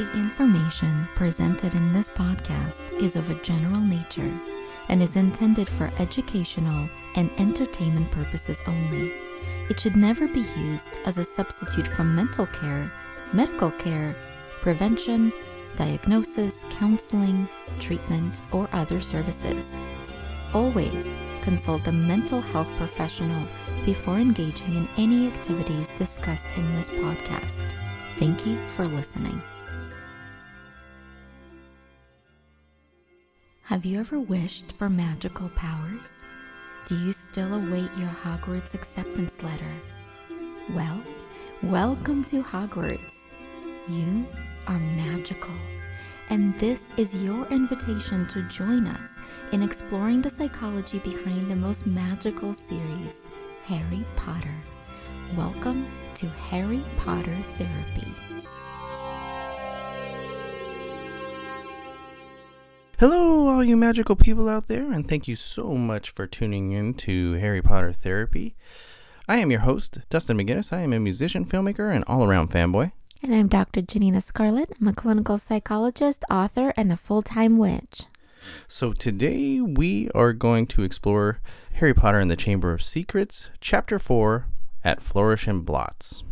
The information presented in this podcast is of a general nature and is intended for educational and entertainment purposes only. It should never be used as a substitute for mental care, medical care, prevention, diagnosis, counseling, treatment, or other services. Always consult a mental health professional before engaging in any activities discussed in this podcast. Thank you for listening. Have you ever wished for magical powers? Do you still await your Hogwarts acceptance letter? Well, welcome to Hogwarts. You are magical, and this is your invitation to join us in exploring the psychology behind the most magical series, Harry Potter. Welcome to Harry Potter Therapy. All you magical people out there, and thank you so much for tuning in to Harry Potter Therapy. I am your host, Dustin McGinnis. I am a musician, filmmaker, and all around fanboy. And I'm Dr. Janina Scarlet. I'm a clinical psychologist, author, and a full time witch. So today we are going to explore Harry Potter and the Chamber of Secrets, Chapter 4 at Flourish and Blotts.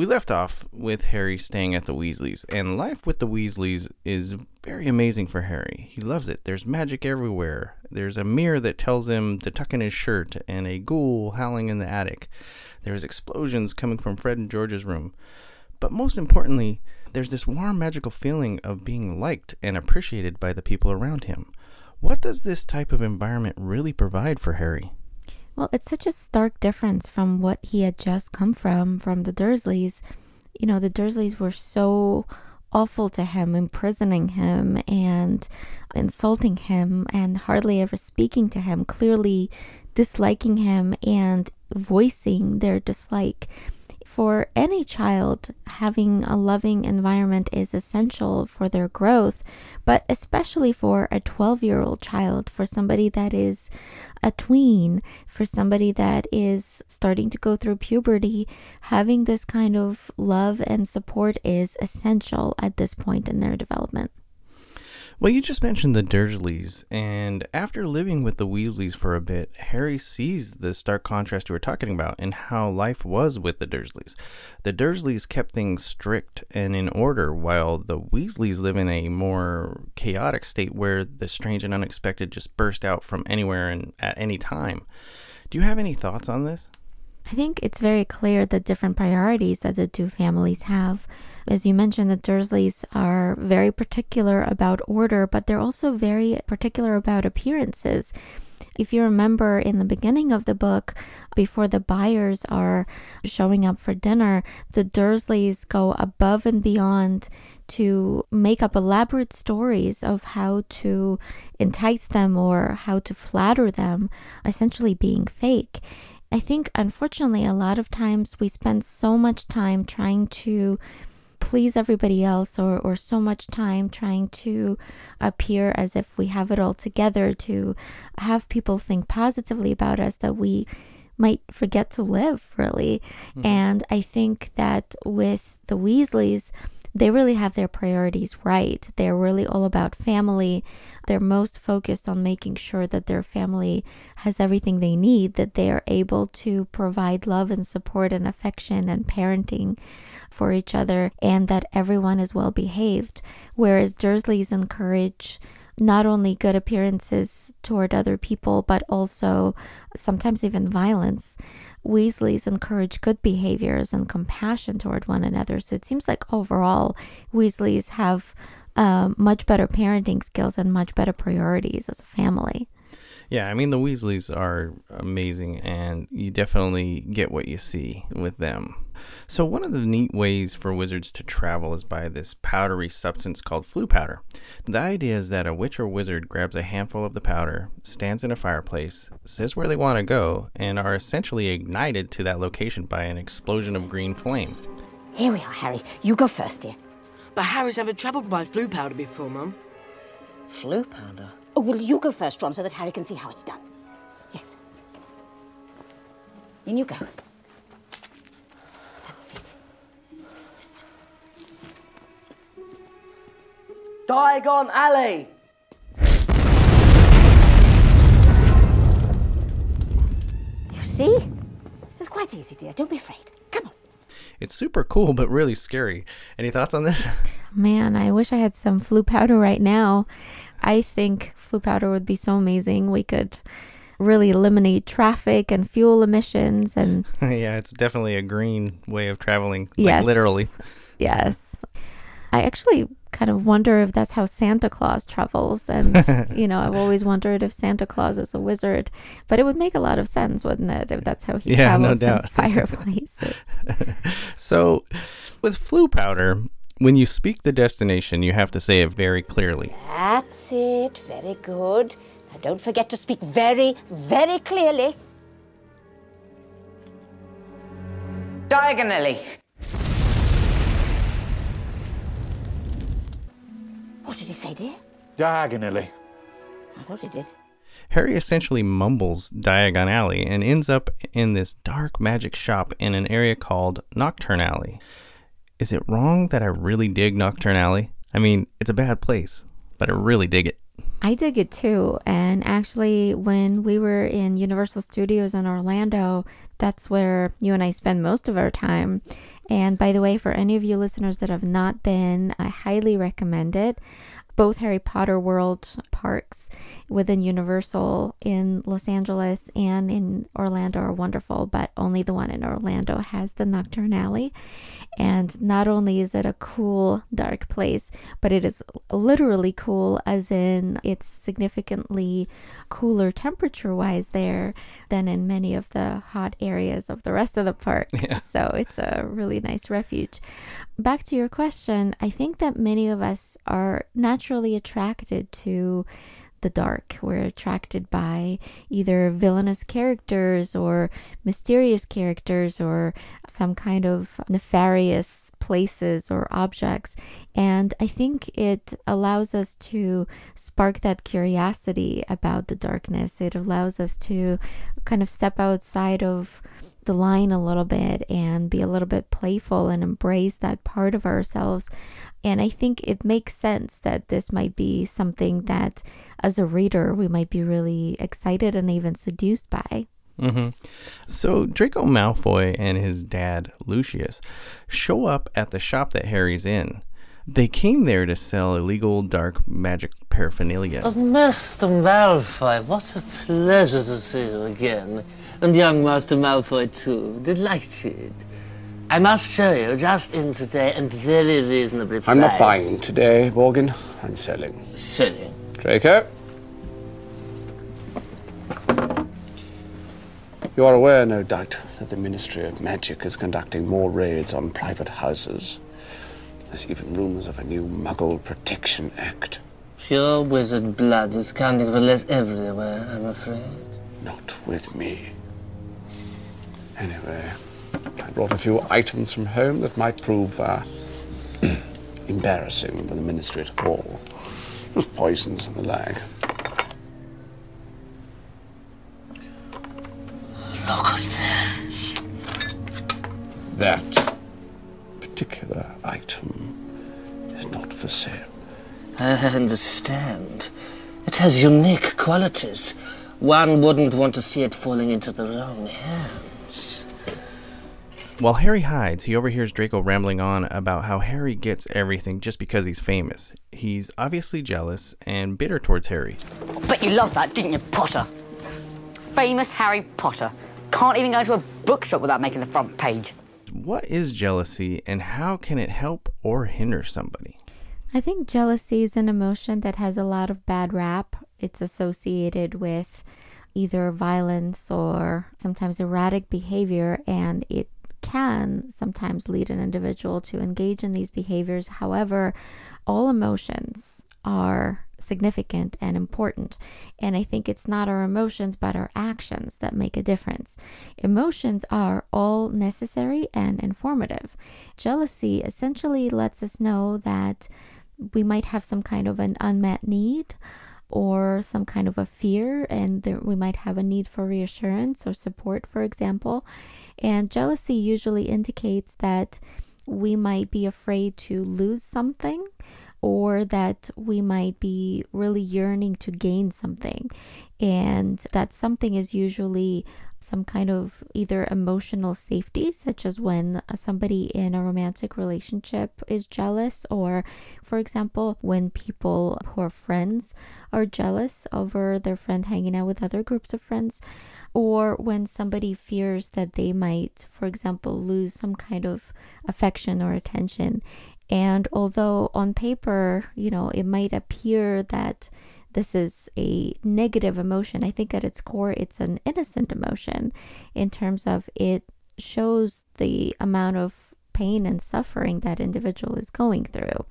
We left off with Harry staying at the Weasleys, and life with the Weasleys is very amazing for Harry. He loves it. There's magic everywhere. There's a mirror that tells him to tuck in his shirt, and a ghoul howling in the attic. There's explosions coming from Fred and George's room. But most importantly, there's this warm, magical feeling of being liked and appreciated by the people around him. What does this type of environment really provide for Harry? Well, it's such a stark difference from what he had just come from, from the Dursleys. You know, the Dursleys were so awful to him, imprisoning him and insulting him and hardly ever speaking to him, clearly disliking him and voicing their dislike for any child, having a loving environment is essential for their growth, but especially for a 12 year old child, for somebody that is a tween, for somebody that is starting to go through puberty, having this kind of love and support is essential at this point in their development. Well, you just mentioned the Dursleys, and after living with the Weasleys for a bit, Harry sees the stark contrast you were talking about and how life was with the Dursleys. The Dursleys kept things strict and in order, while the Weasleys live in a more chaotic state where the strange and unexpected just burst out from anywhere and at any time. Do you have any thoughts on this? I think it's very clear the different priorities that the two families have. As you mentioned, the Dursleys are very particular about order, but they're also very particular about appearances. If you remember in the beginning of the book, before the buyers are showing up for dinner, the Dursleys go above and beyond to make up elaborate stories of how to entice them or how to flatter them, essentially being fake. I think, unfortunately, a lot of times we spend so much time trying to please everybody else or, or so much time trying to appear as if we have it all together to have people think positively about us that we might forget to live really mm-hmm. and i think that with the weasleys they really have their priorities right. They're really all about family. They're most focused on making sure that their family has everything they need, that they are able to provide love and support and affection and parenting for each other, and that everyone is well behaved. Whereas Dursleys encourage not only good appearances toward other people, but also sometimes even violence. Weasleys encourage good behaviors and compassion toward one another. So it seems like overall, Weasleys have uh, much better parenting skills and much better priorities as a family. Yeah, I mean, the Weasleys are amazing, and you definitely get what you see with them. So, one of the neat ways for wizards to travel is by this powdery substance called Floo powder. The idea is that a witch or wizard grabs a handful of the powder, stands in a fireplace, says where they want to go, and are essentially ignited to that location by an explosion of green flame. Here we are, Harry. You go first, dear. But Harry's never travelled by Floo powder before, Mum. Floo powder? Oh, will you go first, Ron, so that Harry can see how it's done? Yes. In you go. That's it. Diagon Alley! You see? It's quite easy, dear. Don't be afraid. Come on. It's super cool, but really scary. Any thoughts on this? Man, I wish I had some Floo powder right now. I think Floo powder would be so amazing. We could really eliminate traffic and fuel emissions and yeah, it's definitely a green way of traveling. Like yes. literally. Yes. I actually kind of wonder if that's how Santa Claus travels. And, you know, I've always wondered if Santa Claus is a wizard. But it would make a lot of sense, wouldn't it, if that's how he Yeah, no travels in fireplaces? So, with Floo powder, when you speak the destination, you have to say it very clearly. That's it. Very good. Now don't forget to speak very, very clearly. Diagonally. What did he say, dear? Diagonally. I thought he did. Harry essentially mumbles Diagon Alley and ends up in this dark magic shop in an area called Knockturn Alley. Is it wrong that I really dig Knockturn Alley? I mean, it's a bad place, but I really dig it. I dig it too. And actually, when we were in Universal Studios in Orlando, that's where you and I spend most of our time. And by the way, for any of you listeners that have not been, I highly recommend it. Both Harry Potter World parks within Universal in Los Angeles and in Orlando are wonderful, but only the one in Orlando has the Knockturn Alley. And not only is it a cool, dark place, but it is literally cool, as in it's significantly cooler temperature wise there than in many of the hot areas of the rest of the park. So it's a really nice refuge. Back to your question, I think that many of us are naturally attracted to the dark. We're attracted by either villainous characters or mysterious characters or some kind of nefarious places or objects. And I think it allows us to spark that curiosity about the darkness. It allows us to kind of step outside of the line a little bit and be a little bit playful and embrace that part of ourselves. And I think it makes sense that this might be something that, as a reader, we might be really excited and even seduced by. Mm-hmm. So Draco Malfoy and his dad Lucius show up at the shop that Harry's in. They came there to sell illegal dark magic paraphernalia. Oh, Master Malfoy, what a pleasure to see you again. And young Master Malfoy, too. Delighted. I must show you, just in today and very reasonably priced. I'm not buying today, Borgin. I'm selling. Selling. Draco? You are aware, no doubt, that the Ministry of Magic is conducting more raids on private houses. There's even rumors of a new Muggle Protection Act. Pure wizard blood is counting for less everywhere, I'm afraid. Not with me. Anyway, I brought a few items from home that might prove uh, embarrassing for the Ministry at all. Just poisons and the like. Look at that. That particular item is not for sale. I understand. It has unique qualities. One wouldn't want to see it falling into the wrong hands. While Harry hides, he overhears Draco rambling on about how Harry gets everything just because he's famous. He's obviously jealous and bitter towards Harry. Bet you loved that, didn't you, Potter? Famous Harry Potter. Can't even go to a bookshop without making the front page. What is jealousy and how can it help or hinder somebody? I think jealousy is an emotion that has a lot of bad rap. It's associated with either violence or sometimes erratic behavior, and it can sometimes lead an individual to engage in these behaviors. However, all emotions are significant and important. And I think it's not our emotions, but our actions that make a difference. Emotions are all necessary and informative. Jealousy essentially lets us know that we might have some kind of an unmet need or some kind of a fear, and there, we might have a need for reassurance or support, for example. And jealousy usually indicates that we might be afraid to lose something or that we might be really yearning to gain something. And that something is usually some kind of either emotional safety, such as when somebody in a romantic relationship is jealous, or for example, when people who are friends are jealous over their friend hanging out with other groups of friends, or when somebody fears that they might, for example, lose some kind of affection or attention. And although on paper, you know, it might appear that this is a negative emotion. I think at its core, it's an innocent emotion in terms of it shows the amount of pain and suffering that individual is going through.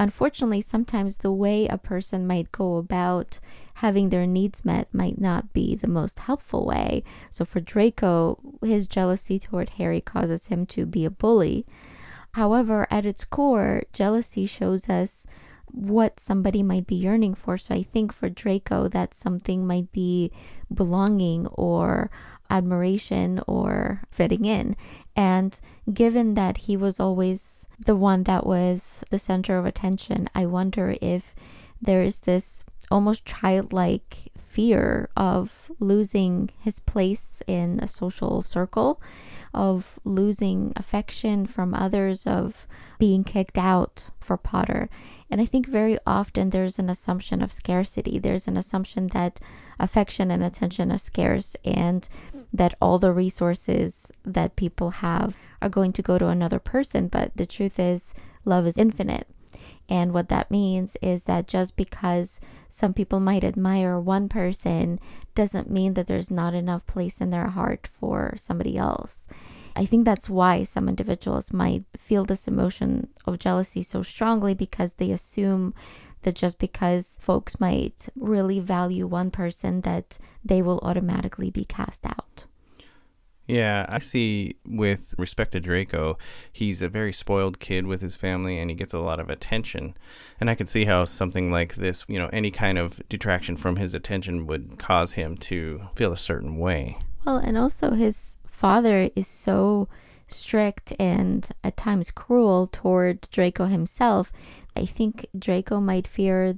Unfortunately, sometimes the way a person might go about having their needs met might not be the most helpful way. So for Draco, his jealousy toward Harry causes him to be a bully. However, at its core, jealousy shows us what somebody might be yearning for. So I think for Draco, that something might be belonging or admiration or fitting in. And given that he was always the one that was the center of attention, I wonder if there is this almost childlike fear of losing his place in a social circle, of losing affection from others, of being kicked out for Potter. And I think very often there's an assumption of scarcity. There's an assumption that affection and attention are scarce and that all the resources that people have are going to go to another person. But the truth is, love is infinite. And what that means is that just because some people might admire one person doesn't mean that there's not enough place in their heart for somebody else. I think that's why some individuals might feel this emotion of jealousy so strongly because they assume that just because folks might really value one person that they will automatically be cast out. Yeah, I see with respect to Draco, he's a very spoiled kid with his family and he gets a lot of attention. And I can see how something like this, you know, any kind of detraction from his attention would cause him to feel a certain way. Well, and also his father is so strict and at times cruel toward Draco himself, I think Draco might fear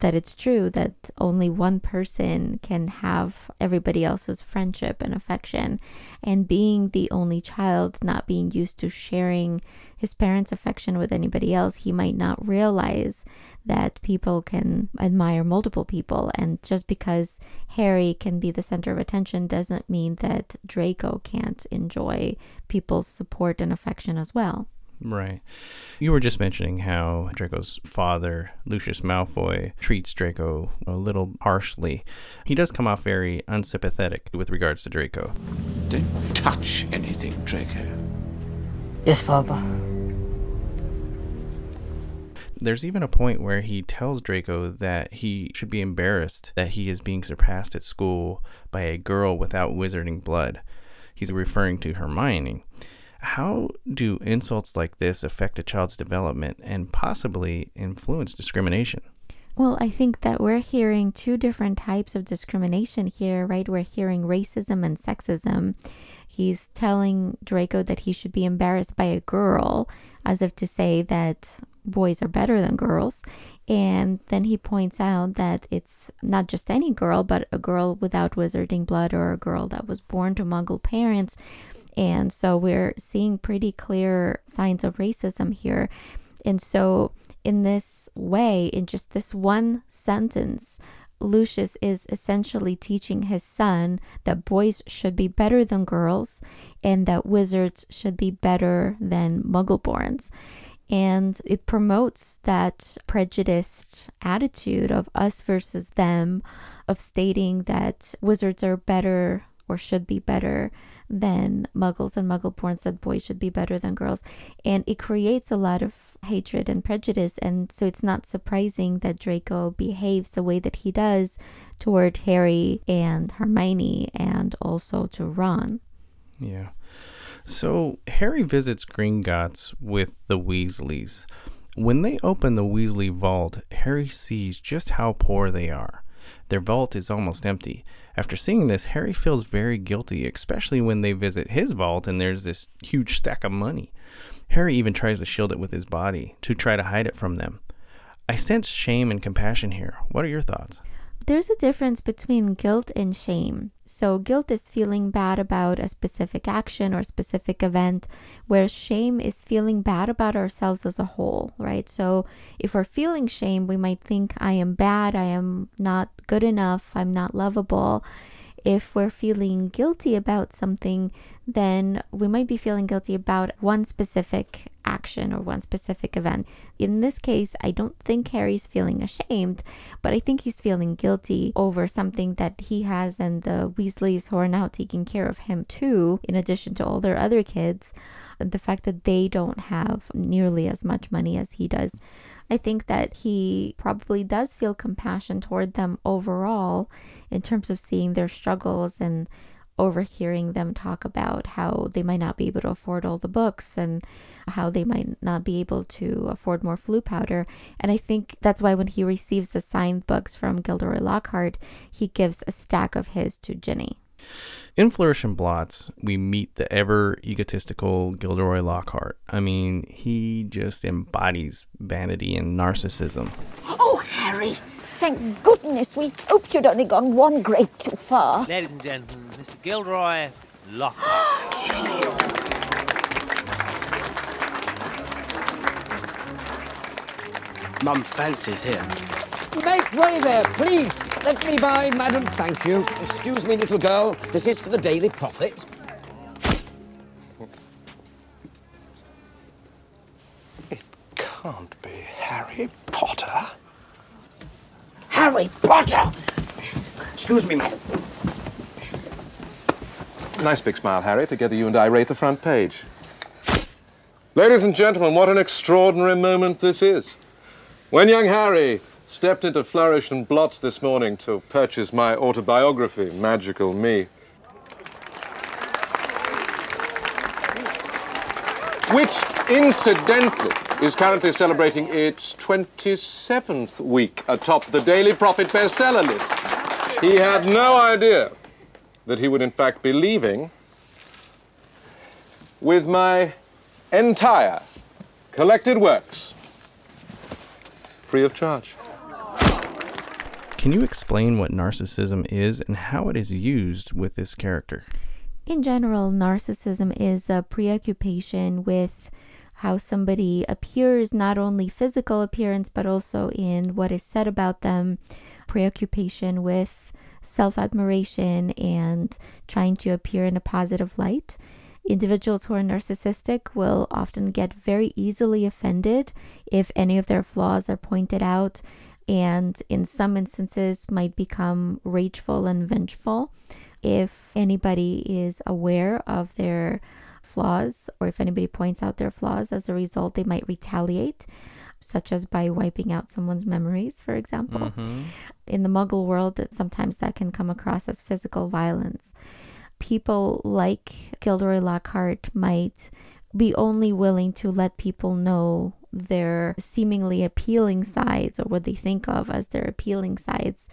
that it's true that only one person can have everybody else's friendship and affection. And being the only child, not being used to sharing his parents' affection with anybody else, he might not realize that people can admire multiple people. And just because Harry can be the center of attention doesn't mean that Draco can't enjoy people's support and affection as well. Right. You were just mentioning how Draco's father, Lucius Malfoy, treats Draco a little harshly. He does come off very unsympathetic with regards to Draco. Don't touch anything, Draco. Yes, Father. There's even a point where he tells Draco that he should be embarrassed that he is being surpassed at school by a girl without wizarding blood. He's referring to Hermione. How do insults like this affect a child's development and possibly influence discrimination? Well, I think that we're hearing two different types of discrimination here, right? We're hearing racism and sexism. He's telling Draco that he should be embarrassed by a girl, as if to say that boys are better than girls. And then he points out that it's not just any girl, but a girl without wizarding blood or a girl that was born to muggle parents and so we're seeing pretty clear signs of racism here. And so, in this way, in just this one sentence, Lucius is essentially teaching his son that boys should be better than girls and that wizards should be better than muggleborns. And it promotes that prejudiced attitude of us versus them, of stating that wizards are better or should be better than muggles and muggleborns said boys should be better than girls and it creates a lot of hatred and prejudice and so it's not surprising that Draco behaves the way that he does toward Harry and Hermione and also to Ron. Yeah. So Harry visits Gringotts with the Weasleys. When they open the Weasley vault, Harry sees just how poor they are. Their vault is almost empty. After seeing this, Harry feels very guilty, especially when they visit his vault and there's this huge stack of money. Harry even tries to shield it with his body to try to hide it from them. I sense shame and compassion here. What are your thoughts? There's a difference between guilt and shame. So, guilt is feeling bad about a specific action or specific event, whereas shame is feeling bad about ourselves as a whole, right? So, if we're feeling shame, we might think, I am bad, I am not good enough, I'm not lovable. If we're feeling guilty about something, then we might be feeling guilty about one specific action or one specific event. In this case, I don't think Harry's feeling ashamed, but I think he's feeling guilty over something that he has and the Weasleys who are now taking care of him too, in addition to all their other kids. The fact that they don't have nearly as much money as he does. I think that he probably does feel compassion toward them overall in terms of seeing their struggles and overhearing them talk about how they might not be able to afford all the books and how they might not be able to afford more Floo powder. And I think that's why when he receives the signed books from Gilderoy Lockhart, he gives a stack of his to Ginny. In Flourish and Blotts, we meet the ever egotistical Gilderoy Lockhart. I mean, he just embodies vanity and narcissism. Oh, Harry, thank goodness we hoped you'd only gone one grade too far. Ladies and gentlemen, Mr. Gilderoy Lockhart. Here he is. Mum fancies him. Make way there, please. Let me by, madam. Thank you. Excuse me, little girl. This is for the Daily Prophet. It can't be Harry Potter. Harry Potter! Excuse me, madam. Nice big smile, Harry. Together you and I rate the front page. Ladies and gentlemen, what an extraordinary moment this is. When young Harry stepped into Flourish and Blotts this morning to purchase my autobiography, Magical Me, which incidentally is currently celebrating its 27th week atop the Daily Prophet bestseller list. He had no idea that he would in fact be leaving with my entire collected works free of charge. Can you explain what narcissism is and how it is used with this character? In general, narcissism is a preoccupation with how somebody appears, not only physical appearance, but also in what is said about them, preoccupation with self admiration and trying to appear in a positive light. Individuals who are narcissistic will often get very easily offended if any of their flaws are pointed out, and in some instances, might become rageful and vengeful if anybody is aware of their flaws or if anybody points out their flaws. As a result, they might retaliate such as by wiping out someone's memories, for example. Mm-hmm. In the muggle world, that sometimes that can come across as physical violence. People like Gilderoy Lockhart might be only willing to let people know their seemingly appealing sides or what they think of as their appealing sides,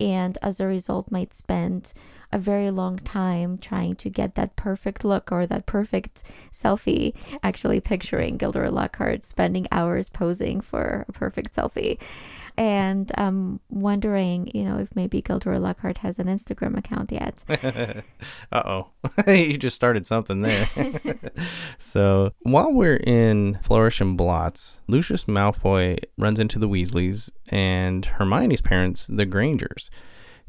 and as a result, might spend a very long time trying to get that perfect look or that perfect selfie. Actually, picturing Gilderoy Lockhart spending hours posing for a perfect selfie. And um, wondering, you know, if maybe Gilderoy Lockhart has an Instagram account yet. uh oh. you just started something there. so while we're in Flourish and Blotts, Lucius Malfoy runs into the Weasleys and Hermione's parents, the Grangers.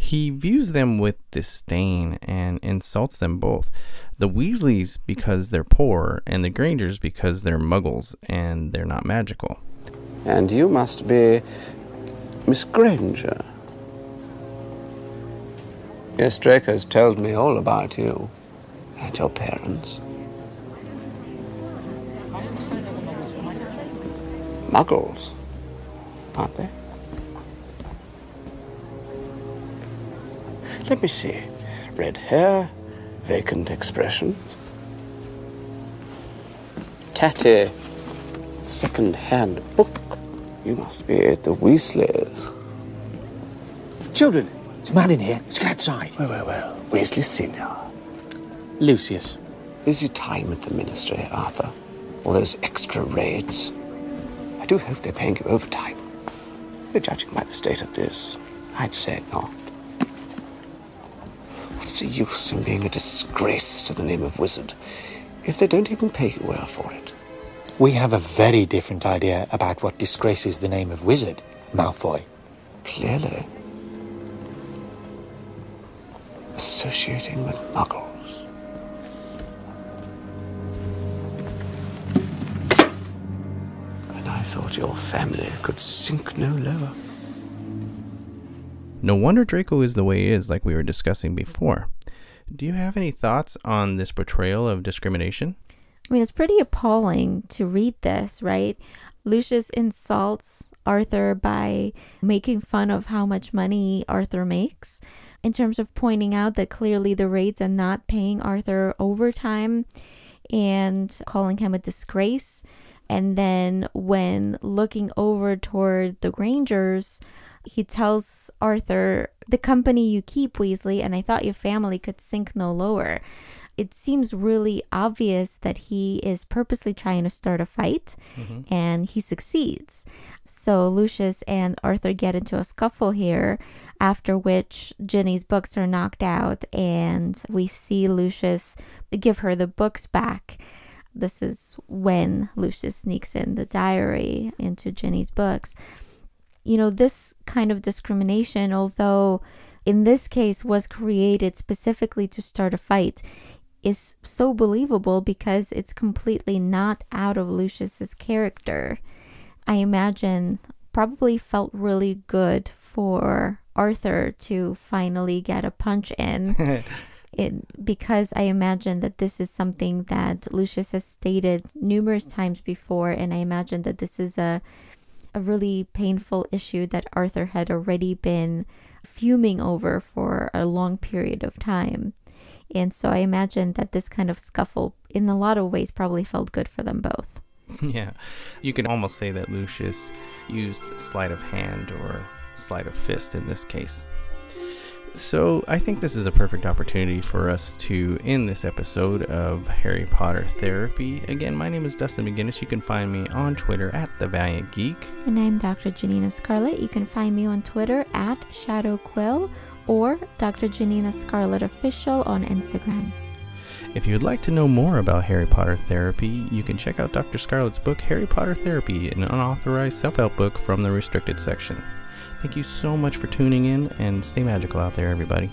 He views them with disdain and insults them both. The Weasleys because they're poor, and the Grangers because they're muggles and they're not magical. And you must be Miss Granger. Yes, Draco's told me all about you and your parents. Muggles, aren't they? Let me see. Red hair, vacant expressions. Tatty, second-hand book. You must be at the Weasleys. Children, it's a man in here. Let's go outside. Well, well, well. Weasley Senior. Lucius. Is your time at the ministry, Arthur? All those extra rates? I do hope they're paying you overtime. But judging by the state of this, I'd say not. The use in being a disgrace to the name of wizard if they don't even pay you well for it? We have a very different idea about what disgraces the name of wizard, Malfoy. Clearly. Associating with muggles. And I thought your family could sink no lower. No wonder Draco is the way he is, like we were discussing before. Do you have any thoughts on this portrayal of discrimination? I mean, it's pretty appalling to read this, right? Lucius insults Arthur by making fun of how much money Arthur makes in terms of pointing out that clearly the raids are not paying Arthur overtime and calling him a disgrace. And then when looking over toward the Grangers, he tells Arthur, The company you keep, Weasley, and I thought your family could sink no lower. It seems really obvious that he is purposely trying to start a fight Mhm. and he succeeds. So Lucius and Arthur get into a scuffle here, after which Ginny's books are knocked out, and we see Lucius give her the books back. This is when Lucius sneaks in the diary into Ginny's books. You know, this kind of discrimination, although in this case was created specifically to start a fight, is so believable because it's completely not out of Lucius's character. I imagine probably felt really good for Arthur to finally get a punch in. it, because I imagine that this is something that Lucius has stated numerous times before, and I imagine that this is a a really painful issue that Arthur had already been fuming over for a long period of time. And so I imagine that this kind of scuffle, in a lot of ways, probably felt good for them both. yeah. You can almost say that Lucius used sleight of hand or sleight of fist in this case. So, I think this is a perfect opportunity for us to end this episode of Harry Potter Therapy. Again, my name is Dustin McGinnis. You can find me on Twitter at The Valiant Geek. And I'm Dr. Janina Scarlet. You can find me on Twitter at Shadow Quill or Dr. Janina Scarlet Official on Instagram. If you would like to know more about Harry Potter therapy, you can check out Dr. Scarlet's book, Harry Potter Therapy, an unauthorized self help book from the restricted section. Thank you so much for tuning in and stay magical out there, everybody.